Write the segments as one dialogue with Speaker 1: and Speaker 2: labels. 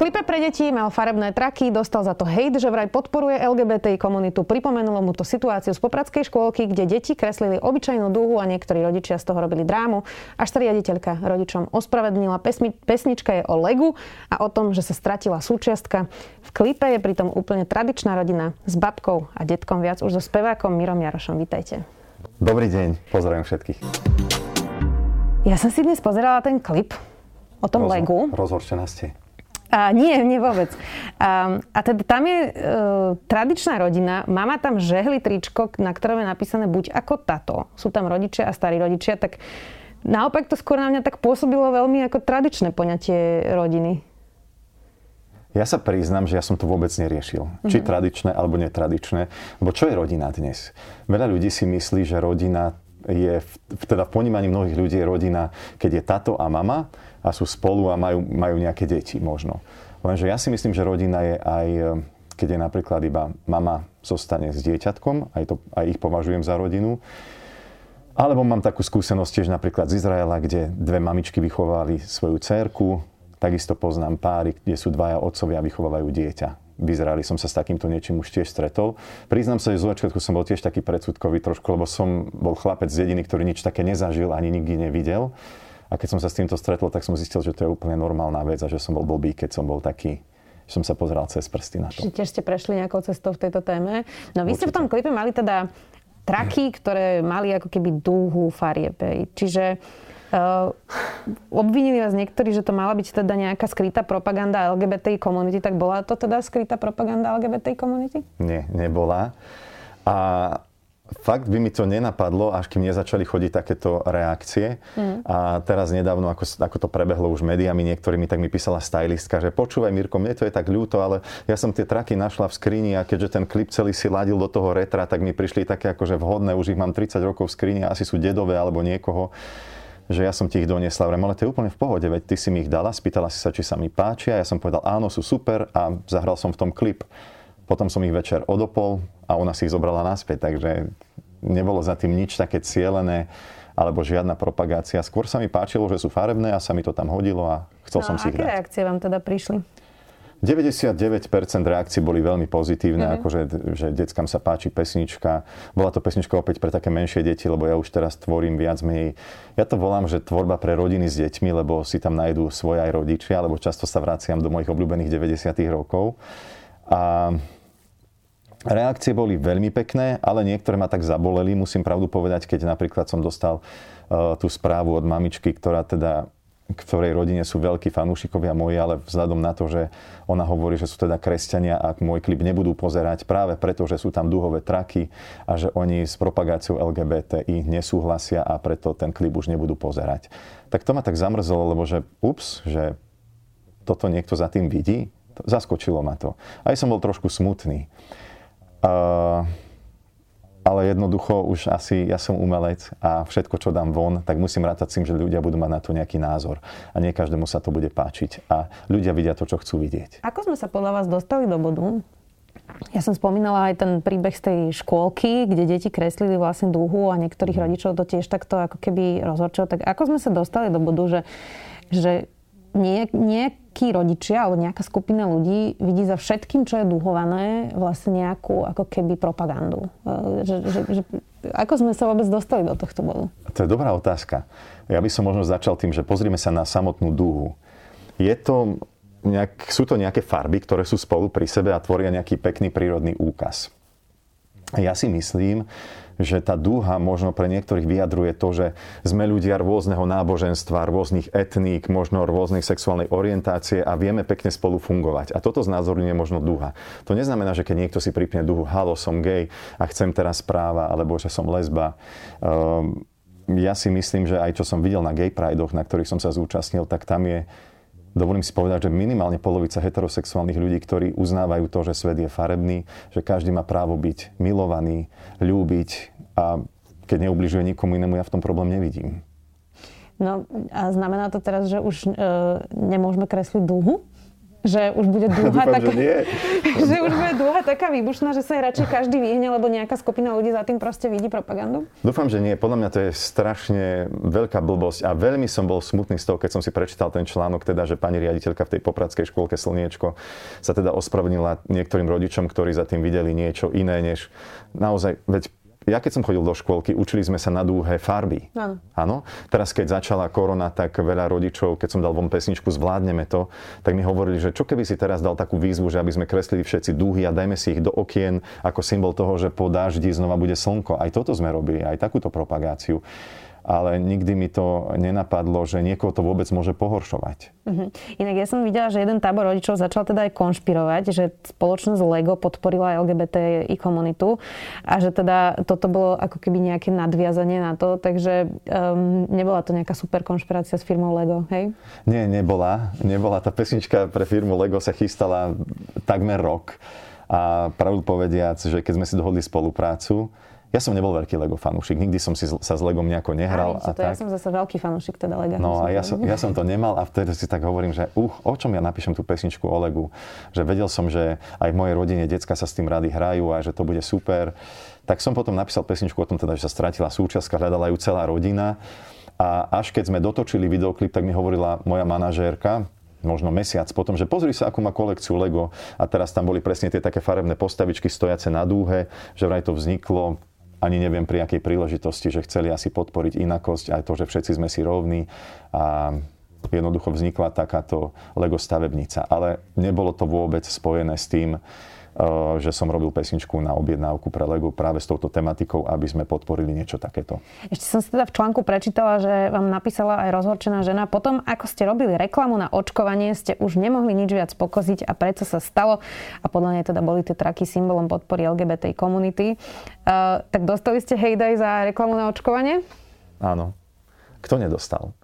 Speaker 1: klipe pre deti mal farebné traky, dostal za to hejt, že vraj podporuje LGBT komunitu. Pripomenulo mu to situáciu z popradskej škôlky, kde deti kreslili obyčajnú dúhu a niektorí rodičia z toho robili drámu. Až sa riaditeľka rodičom ospravedlnila. Pesmi, pesnička je o Legu a o tom, že sa stratila súčiastka. V klipe je pritom úplne tradičná rodina s babkou a detkom viac už so spevákom Mirom Jarošom. Vítajte.
Speaker 2: Dobrý deň, pozdravím všetkých.
Speaker 1: Ja som si dnes pozerala ten klip o tom
Speaker 2: Rozhor-
Speaker 1: Legu.
Speaker 2: Rozhorčená ste.
Speaker 1: A nie, nie vôbec. A, a teda tam je e, tradičná rodina, mama tam žehli tričko, na ktorom je napísané buď ako tato. Sú tam rodičia a starí rodičia, tak naopak to skôr na mňa tak pôsobilo veľmi ako tradičné poňatie rodiny.
Speaker 2: Ja sa priznám, že ja som to vôbec neriešil. Mm-hmm. Či tradičné alebo netradičné. Lebo čo je rodina dnes? Veľa ľudí si myslí, že rodina je, v, teda v ponímaní mnohých ľudí je rodina, keď je tato a mama a sú spolu a majú, majú nejaké deti možno. Lenže ja si myslím, že rodina je aj, keď je napríklad iba mama zostane s dieťatkom, aj, to, aj ich považujem za rodinu. Alebo mám takú skúsenosť tiež napríklad z Izraela, kde dve mamičky vychovali svoju dcerku. Takisto poznám páry, kde sú dvaja otcovia a vychovávajú dieťa. V Izraeli som sa s takýmto niečím už tiež stretol. Priznám sa, že z začiatku som bol tiež taký predsudkový trošku, lebo som bol chlapec z dediny, ktorý nič také nezažil ani nikdy nevidel. A keď som sa s týmto stretol, tak som zistil, že to je úplne normálna vec a že som bol blbý, keď som bol taký že som sa pozeral cez prsty na to.
Speaker 1: Čiže tiež ste prešli nejakou cestou v tejto téme. No vy Určite. ste v tom klipe mali teda traky, ktoré mali ako keby dúhu farieb. Čiže Uh, obvinili vás niektorí, že to mala byť teda nejaká skrytá propaganda LGBT komunity, tak bola to teda skrytá propaganda LGBT komunity?
Speaker 2: Nie, nebola. A fakt by mi to nenapadlo, až kým nezačali chodiť takéto reakcie. Mm. A teraz nedávno, ako, ako to prebehlo už médiami niektorými, tak mi písala stylistka, že počúvaj Mirko, mne to je tak ľúto, ale ja som tie traky našla v skrini a keďže ten klip celý si ladil do toho retra, tak mi prišli také akože vhodné, už ich mám 30 rokov v skrini, asi sú dedové alebo niekoho že ja som ti ich doniesla. Vrem, ale to je úplne v pohode, veď ty si mi ich dala, spýtala si sa, či sa mi páčia. Ja som povedal, áno, sú super a zahral som v tom klip. Potom som ich večer odopol a ona si ich zobrala naspäť, takže nebolo za tým nič také cielené alebo žiadna propagácia. Skôr sa mi páčilo, že sú farebné a sa mi to tam hodilo a chcel
Speaker 1: no,
Speaker 2: som si ich
Speaker 1: dať. reakcie vám teda prišli?
Speaker 2: 99% reakcií boli veľmi pozitívne, mm-hmm. akože že deckám sa páči pesnička. Bola to pesnička opäť pre také menšie deti, lebo ja už teraz tvorím viac menej. Ja to volám, že tvorba pre rodiny s deťmi, lebo si tam nájdú svoje aj rodičia, lebo často sa vraciam do mojich obľúbených 90 rokov. A Reakcie boli veľmi pekné, ale niektoré ma tak zaboleli, musím pravdu povedať, keď napríklad som dostal uh, tú správu od mamičky, ktorá teda ktorej rodine sú veľkí fanúšikovia moji, ale vzhľadom na to, že ona hovorí, že sú teda kresťania, ak môj klip nebudú pozerať práve preto, že sú tam duhové traky a že oni s propagáciou LGBTI nesúhlasia a preto ten klip už nebudú pozerať. Tak to ma tak zamrzelo, lebo že ups, že toto niekto za tým vidí, zaskočilo ma to. Aj som bol trošku smutný. Uh, ale jednoducho už asi ja som umelec a všetko, čo dám von, tak musím rátať s tým, že ľudia budú mať na to nejaký názor. A nie každému sa to bude páčiť. A ľudia vidia to, čo chcú vidieť.
Speaker 1: Ako sme sa podľa vás dostali do bodu? Ja som spomínala aj ten príbeh z tej škôlky, kde deti kreslili vlastne dúhu a niektorých rodičov to tiež takto ako keby rozhorčilo. Tak ako sme sa dostali do bodu, že, že nie, nejakí rodičia alebo nejaká skupina ľudí vidí za všetkým, čo je duhované, vlastne nejakú ako keby propagandu. E, že, že, že, ako sme sa vôbec dostali do tohto bodu?
Speaker 2: To je dobrá otázka. Ja by som možno začal tým, že pozrime sa na samotnú dúhu. Je to nejak, sú to nejaké farby, ktoré sú spolu pri sebe a tvoria nejaký pekný prírodný úkaz. Ja si myslím, že tá dúha možno pre niektorých vyjadruje to, že sme ľudia rôzneho náboženstva, rôznych etník, možno rôznej sexuálnej orientácie a vieme pekne spolu fungovať. A toto znázorňuje možno dúha. To neznamená, že keď niekto si pripne dúhu, halo, som gay a chcem teraz práva, alebo že som lesba. Um, ja si myslím, že aj čo som videl na gay pridoch, na ktorých som sa zúčastnil, tak tam je dovolím si povedať, že minimálne polovica heterosexuálnych ľudí, ktorí uznávajú to, že svet je farebný, že každý má právo byť milovaný, ľúbiť a keď neubližuje nikomu inému, ja v tom problém nevidím.
Speaker 1: No a znamená to teraz, že už e, nemôžeme kresliť dlhu? Že už bude
Speaker 2: Dúfam,
Speaker 1: taká,
Speaker 2: že,
Speaker 1: že už bude dlhá taká výbušná, že sa aj radšej každý vyhne, lebo nejaká skupina ľudí za tým proste vidí propagandu?
Speaker 2: Dúfam, že nie. Podľa mňa to je strašne veľká blbosť a veľmi som bol smutný z toho, keď som si prečítal ten článok, teda, že pani riaditeľka v tej popradskej škôlke Slniečko sa teda ospravedlnila niektorým rodičom, ktorí za tým videli niečo iné, než naozaj, veď ja keď som chodil do škôlky, učili sme sa na dúhe farby.
Speaker 1: Áno.
Speaker 2: Áno. Teraz keď začala korona, tak veľa rodičov, keď som dal von pesničku Zvládneme to, tak mi hovorili, že čo keby si teraz dal takú výzvu, že aby sme kreslili všetci dúhy a dajme si ich do okien ako symbol toho, že po daždi znova bude slnko. Aj toto sme robili, aj takúto propagáciu ale nikdy mi to nenapadlo, že niekoho to vôbec môže pohoršovať.
Speaker 1: Uh-huh. Inak ja som videla, že jeden tábor rodičov začal teda aj konšpirovať, že spoločnosť LEGO podporila LGBT i komunitu a že teda toto bolo ako keby nejaké nadviazanie na to, takže um, nebola to nejaká super konšpirácia s firmou LEGO, hej?
Speaker 2: Nie, nebola. Nebola. Tá pesnička pre firmu LEGO sa chystala takmer rok. A pravdu povediac, že keď sme si dohodli spoluprácu, ja som nebol veľký Lego fanúšik, nikdy som si sa s Legom nejako nehral.
Speaker 1: Aj, a to
Speaker 2: tak.
Speaker 1: Ja som zase veľký fanúšik teda Lega.
Speaker 2: No a ja som, ja som to nemal a vtedy si tak hovorím, že uh, o čom ja napíšem tú pesničku o Legu. Že vedel som, že aj v mojej rodine decka sa s tým rady hrajú a že to bude super. Tak som potom napísal pesničku o tom teda, že sa stratila súčiastka, hľadala ju celá rodina. A až keď sme dotočili videoklip, tak mi hovorila moja manažérka, možno mesiac potom, že pozri sa, akú má kolekciu Lego a teraz tam boli presne tie také farebné postavičky stojace na dúhe, že vraj to vzniklo ani neviem pri akej príležitosti, že chceli asi podporiť inakosť, aj to, že všetci sme si rovní a jednoducho vznikla takáto Lego stavebnica. Ale nebolo to vôbec spojené s tým, že som robil pesničku na objednávku pre Lego práve s touto tematikou, aby sme podporili niečo takéto.
Speaker 1: Ešte som si teda v článku prečítala, že vám napísala aj rozhorčená žena. Potom, ako ste robili reklamu na očkovanie, ste už nemohli nič viac pokoziť a prečo sa stalo. A podľa nej teda boli tie traky symbolom podpory LGBT komunity. Uh, tak dostali ste hejdaj za reklamu na očkovanie?
Speaker 2: Áno. Kto nedostal?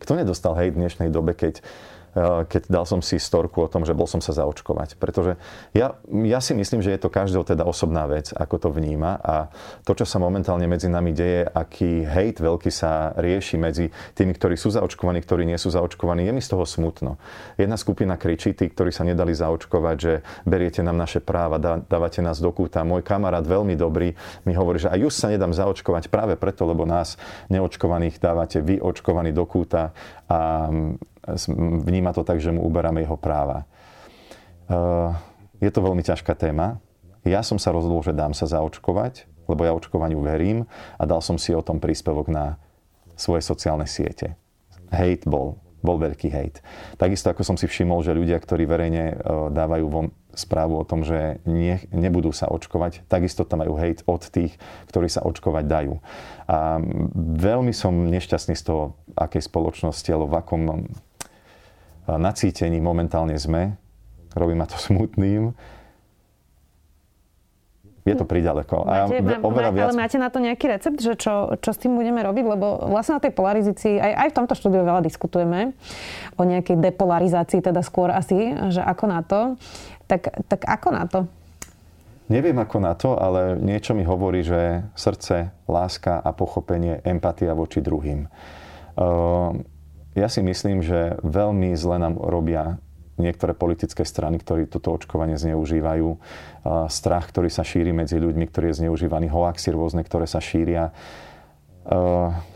Speaker 2: Kto nedostal hej v dnešnej dobe, keď Eh, keď dal som si storku o tom, že bol som sa zaočkovať. Pretože ja, ja si myslím, že je to každého teda osobná vec, ako to vníma a to, čo sa momentálne medzi nami deje, aký hejt veľký sa rieši medzi tými, ktorí sú zaočkovaní, ktorí nie sú zaočkovaní, je mi z toho smutno. Jedna skupina kričí, tí, ktorí sa nedali zaočkovať, že beriete nám naše práva, dávate nás do kúta. Môj kamarát veľmi dobrý mi hovorí, že aj už sa nedám zaočkovať práve preto, lebo nás neočkovaných dávate vy očkovaní do kúta a vníma to tak, že mu uberáme jeho práva. Eh, je to veľmi ťažká téma. Ja som sa rozhodol, že dám sa zaočkovať, lebo ja očkovaniu verím a dal som si o tom príspevok na svoje sociálne siete. Hejt bol, bol veľký hejt. Takisto ako som si všimol, že ľudia, ktorí verejne eh, dávajú von správu o tom, že nie, nebudú sa očkovať, takisto tam majú hejt od tých, ktorí sa očkovať dajú. A veľmi som nešťastný z toho, akej spoločnosti alebo v akom nacítení momentálne sme. Robí ma to smutným. Je to príďaleko.
Speaker 1: Máte, a má, viac... Ale máte na to nejaký recept, že čo, čo s tým budeme robiť? Lebo vlastne na tej polarizácii, aj, aj v tomto štúdiu veľa diskutujeme o nejakej depolarizácii, teda skôr asi, že ako na to. Tak, tak ako na to?
Speaker 2: Neviem ako na to, ale niečo mi hovorí, že srdce, láska a pochopenie, empatia voči druhým. Uh, ja si myslím, že veľmi zle nám robia niektoré politické strany, ktorí toto očkovanie zneužívajú. Strach, ktorý sa šíri medzi ľuďmi, ktorý je zneužívaný, hoaxy rôzne, ktoré sa šíria,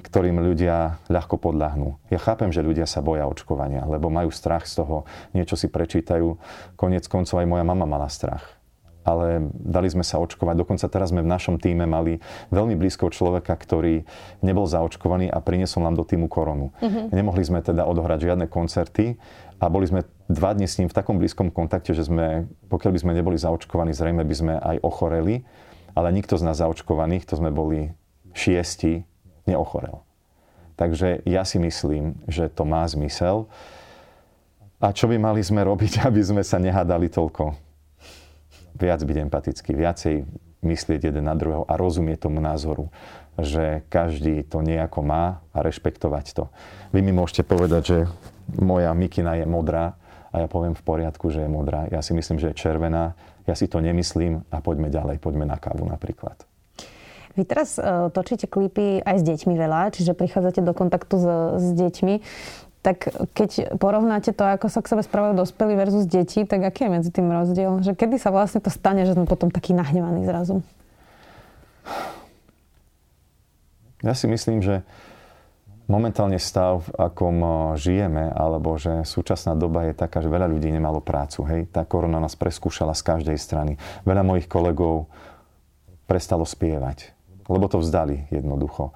Speaker 2: ktorým ľudia ľahko podľahnú. Ja chápem, že ľudia sa boja očkovania, lebo majú strach z toho, niečo si prečítajú. Konec koncov aj moja mama mala strach ale dali sme sa očkovať. Dokonca teraz sme v našom týme mali veľmi blízko človeka, ktorý nebol zaočkovaný a priniesol nám do týmu koronu. Uh-huh. Nemohli sme teda odohrať žiadne koncerty a boli sme dva dni s ním v takom blízkom kontakte, že sme, pokiaľ by sme neboli zaočkovaní, zrejme by sme aj ochoreli, ale nikto z nás zaočkovaných, to sme boli šiesti, neochorel. Takže ja si myslím, že to má zmysel. A čo by mali sme robiť, aby sme sa nehádali toľko? Viac byť empatický, viacej myslieť jeden na druhého a rozumieť tomu názoru, že každý to nejako má a rešpektovať to. Vy mi môžete povedať, že moja mikina je modrá a ja poviem v poriadku, že je modrá. Ja si myslím, že je červená. Ja si to nemyslím a poďme ďalej, poďme na kávu napríklad.
Speaker 1: Vy teraz uh, točíte klipy aj s deťmi veľa, čiže prichádzate do kontaktu s, s deťmi. Tak keď porovnáte to, ako sa k sebe správajú dospelí versus deti, tak aký je medzi tým rozdiel? Že kedy sa vlastne to stane, že sme potom taký nahnevaný zrazu?
Speaker 2: Ja si myslím, že momentálne stav, v akom eh, žijeme, alebo že súčasná doba je taká, že veľa ľudí nemalo prácu. Hej? Tá korona nás preskúšala z každej strany. Veľa mojich kolegov prestalo spievať, lebo to vzdali jednoducho.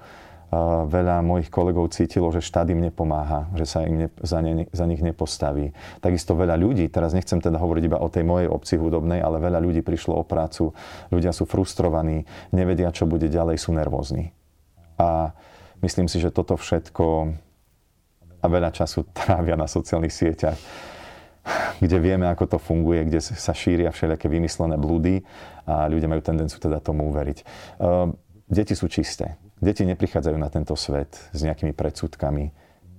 Speaker 2: Veľa mojich kolegov cítilo, že štát im nepomáha, že sa im ne, za, ne, za nich nepostaví. Takisto veľa ľudí, teraz nechcem teda hovoriť iba o tej mojej obci hudobnej, ale veľa ľudí prišlo o prácu, ľudia sú frustrovaní, nevedia, čo bude ďalej, sú nervózni. A myslím si, že toto všetko a veľa času trávia na sociálnych sieťach, kde vieme, ako to funguje, kde sa šíria všelijaké vymyslené blúdy a ľudia majú tendenciu teda tomu uveriť. Uh, deti sú čisté Deti neprichádzajú na tento svet s nejakými predsudkami.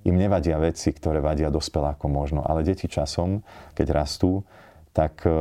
Speaker 2: Im nevadia veci, ktoré vadia dospelákom možno, ale deti časom, keď rastú, tak e,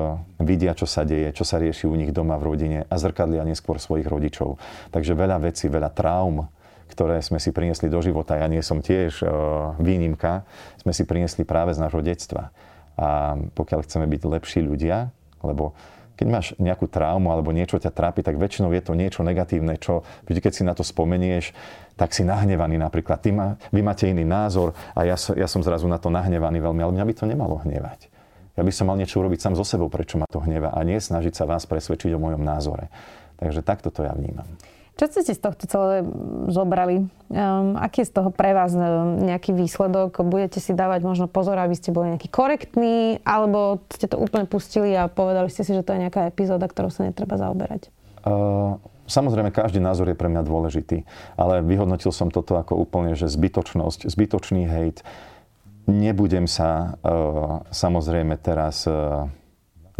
Speaker 2: vidia, čo sa deje, čo sa rieši u nich doma v rodine a zrkadlia neskôr svojich rodičov. Takže veľa vecí, veľa traum, ktoré sme si priniesli do života, ja nie som tiež uh, výnimka, sme si priniesli práve z nášho detstva. A pokiaľ chceme byť lepší ľudia, lebo keď máš nejakú traumu alebo niečo ťa trápi, tak väčšinou je to niečo negatívne, čo vždy, keď si na to spomenieš, tak si nahnevaný napríklad. Ty má, vy máte iný názor a ja, ja som zrazu na to nahnevaný veľmi, ale mňa by to nemalo hnevať. Ja by som mal niečo urobiť sám so sebou, prečo ma to hneva a nie snažiť sa vás presvedčiť o mojom názore. Takže takto to ja vnímam.
Speaker 1: Čo ste si z tohto celé zobrali? Um, aký je z toho pre vás um, nejaký výsledok? Budete si dávať možno pozor, aby ste boli nejaký korektní, alebo ste to úplne pustili a povedali ste si, že to je nejaká epizóda, ktorou sa netreba zaoberať? Uh,
Speaker 2: samozrejme, každý názor je pre mňa dôležitý, ale vyhodnotil som toto ako úplne, že zbytočnosť, zbytočný hejt. Nebudem sa uh, samozrejme teraz uh,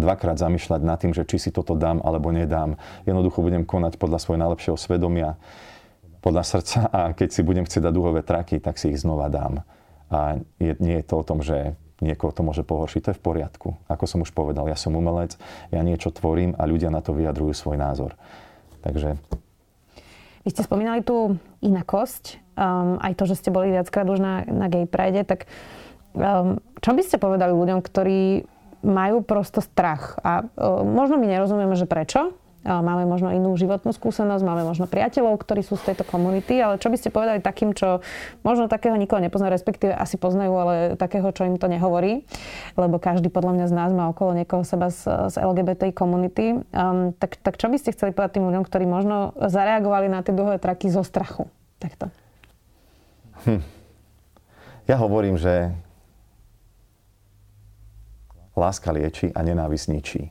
Speaker 2: dvakrát zamýšľať nad tým, že či si toto dám alebo nedám. Jednoducho budem konať podľa svojho najlepšieho svedomia, podľa srdca a keď si budem chcieť dať duhové traky, tak si ich znova dám. A je, nie je to o tom, že niekoho to môže pohoršiť, to je v poriadku. Ako som už povedal, ja som umelec, ja niečo tvorím a ľudia na to vyjadrujú svoj názor. Takže...
Speaker 1: Vy ste spomínali tú inakosť, um, aj to, že ste boli viackrát už na, na gay pride, tak um, čo by ste povedali ľuďom, ktorí majú prosto strach. A uh, možno my nerozumieme, že prečo. Máme možno inú životnú skúsenosť, máme možno priateľov, ktorí sú z tejto komunity, ale čo by ste povedali takým, čo možno takého nikoho nepozná, respektíve asi poznajú, ale takého, čo im to nehovorí, lebo každý podľa mňa z nás má okolo niekoho seba z, z LGBT komunity. Um, tak, tak čo by ste chceli povedať tým ľuďom, ktorí možno zareagovali na tie dlhé traky zo strachu? Takto. Hm.
Speaker 2: Ja hovorím, že láska lieči a nenávisť ničí.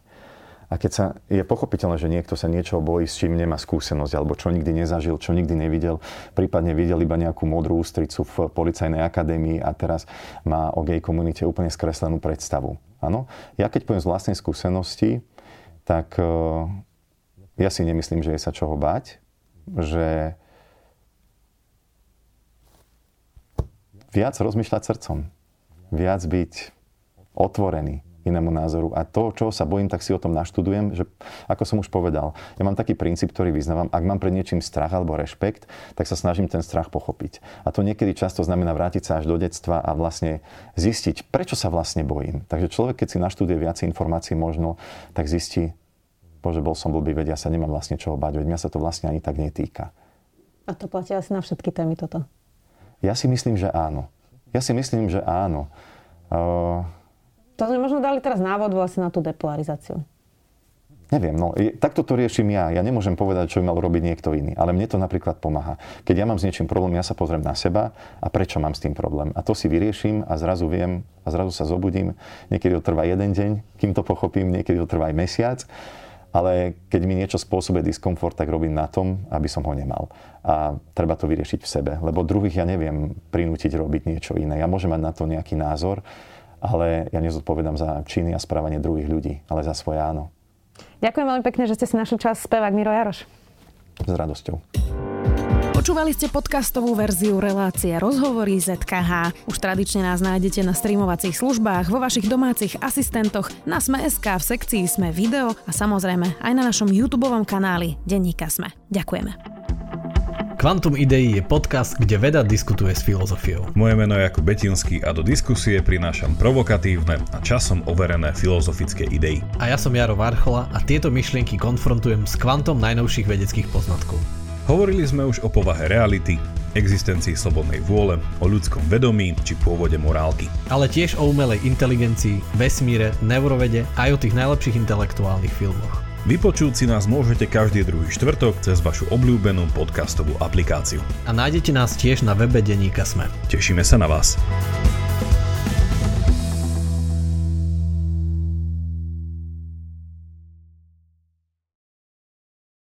Speaker 2: A keď sa je pochopiteľné, že niekto sa niečo bojí, s čím nemá skúsenosť, alebo čo nikdy nezažil, čo nikdy nevidel, prípadne videl iba nejakú modrú ústricu v policajnej akadémii a teraz má o gay komunite úplne skreslenú predstavu. Áno? Ja keď poviem z vlastnej skúsenosti, tak uh, ja si nemyslím, že je sa čoho báť, že viac rozmýšľať srdcom, viac byť otvorený, inému názoru. A to, čo sa bojím, tak si o tom naštudujem, že ako som už povedal, ja mám taký princíp, ktorý vyznávam, ak mám pred niečím strach alebo rešpekt, tak sa snažím ten strach pochopiť. A to niekedy často znamená vrátiť sa až do detstva a vlastne zistiť, prečo sa vlastne bojím. Takže človek, keď si naštuduje viac informácií možno, tak zistí, bože, bol som blbý, vedia sa nemám vlastne čoho bať, veď mňa sa to vlastne ani tak netýka.
Speaker 1: A to platí asi na všetky témy toto?
Speaker 2: Ja si myslím, že áno. Ja si myslím, že áno. Uh,
Speaker 1: to sme možno dali teraz návod vlastne na tú depolarizáciu.
Speaker 2: Neviem, no takto to riešim ja. Ja nemôžem povedať, čo by mal robiť niekto iný. Ale mne to napríklad pomáha. Keď ja mám s niečím problém, ja sa pozriem na seba a prečo mám s tým problém. A to si vyrieším a zrazu viem a zrazu sa zobudím. Niekedy to trvá jeden deň, kým to pochopím, niekedy to trvá aj mesiac. Ale keď mi niečo spôsobuje diskomfort, tak robím na tom, aby som ho nemal. A treba to vyriešiť v sebe. Lebo druhých ja neviem prinútiť robiť niečo iné. Ja môžem mať na to nejaký názor, ale ja nezodpovedám za činy a správanie druhých ľudí, ale za svoje áno.
Speaker 1: Ďakujem veľmi pekne, že ste si našli čas spevák Miro Jaroš.
Speaker 2: S radosťou.
Speaker 1: Počúvali ste podcastovú verziu relácie Rozhovory ZKH. Už tradične nás nájdete na streamovacích službách, vo vašich domácich asistentoch, na Sme.sk, v sekcii Sme video a samozrejme aj na našom YouTube kanáli Denníka Sme. Ďakujeme.
Speaker 3: Quantum Idei je podcast, kde veda diskutuje s filozofiou.
Speaker 4: Moje meno je Jakub Betinský a do diskusie prinášam provokatívne a časom overené filozofické idei.
Speaker 3: A ja som Jaro Varchola a tieto myšlienky konfrontujem s kvantom najnovších vedeckých poznatkov.
Speaker 4: Hovorili sme už o povahe reality, existencii slobodnej vôle, o ľudskom vedomí či pôvode morálky.
Speaker 3: Ale tiež o umelej inteligencii, vesmíre, neurovede aj o tých najlepších intelektuálnych filmoch.
Speaker 4: Vypočuť si nás môžete každý druhý štvrtok cez vašu obľúbenú podcastovú aplikáciu.
Speaker 3: A nájdete nás tiež na webe Deníka Sme.
Speaker 4: Tešíme sa na vás.